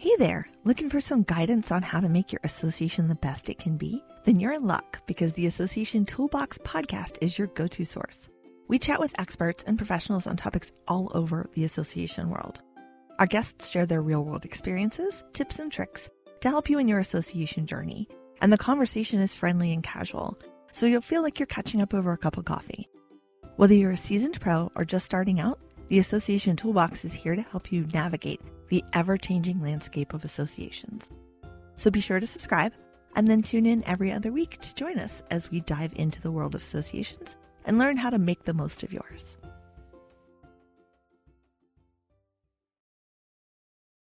Hey there, looking for some guidance on how to make your association the best it can be? Then you're in luck because the Association Toolbox podcast is your go to source. We chat with experts and professionals on topics all over the association world. Our guests share their real world experiences, tips, and tricks to help you in your association journey. And the conversation is friendly and casual, so you'll feel like you're catching up over a cup of coffee. Whether you're a seasoned pro or just starting out, the Association Toolbox is here to help you navigate the ever changing landscape of associations. So be sure to subscribe and then tune in every other week to join us as we dive into the world of associations and learn how to make the most of yours.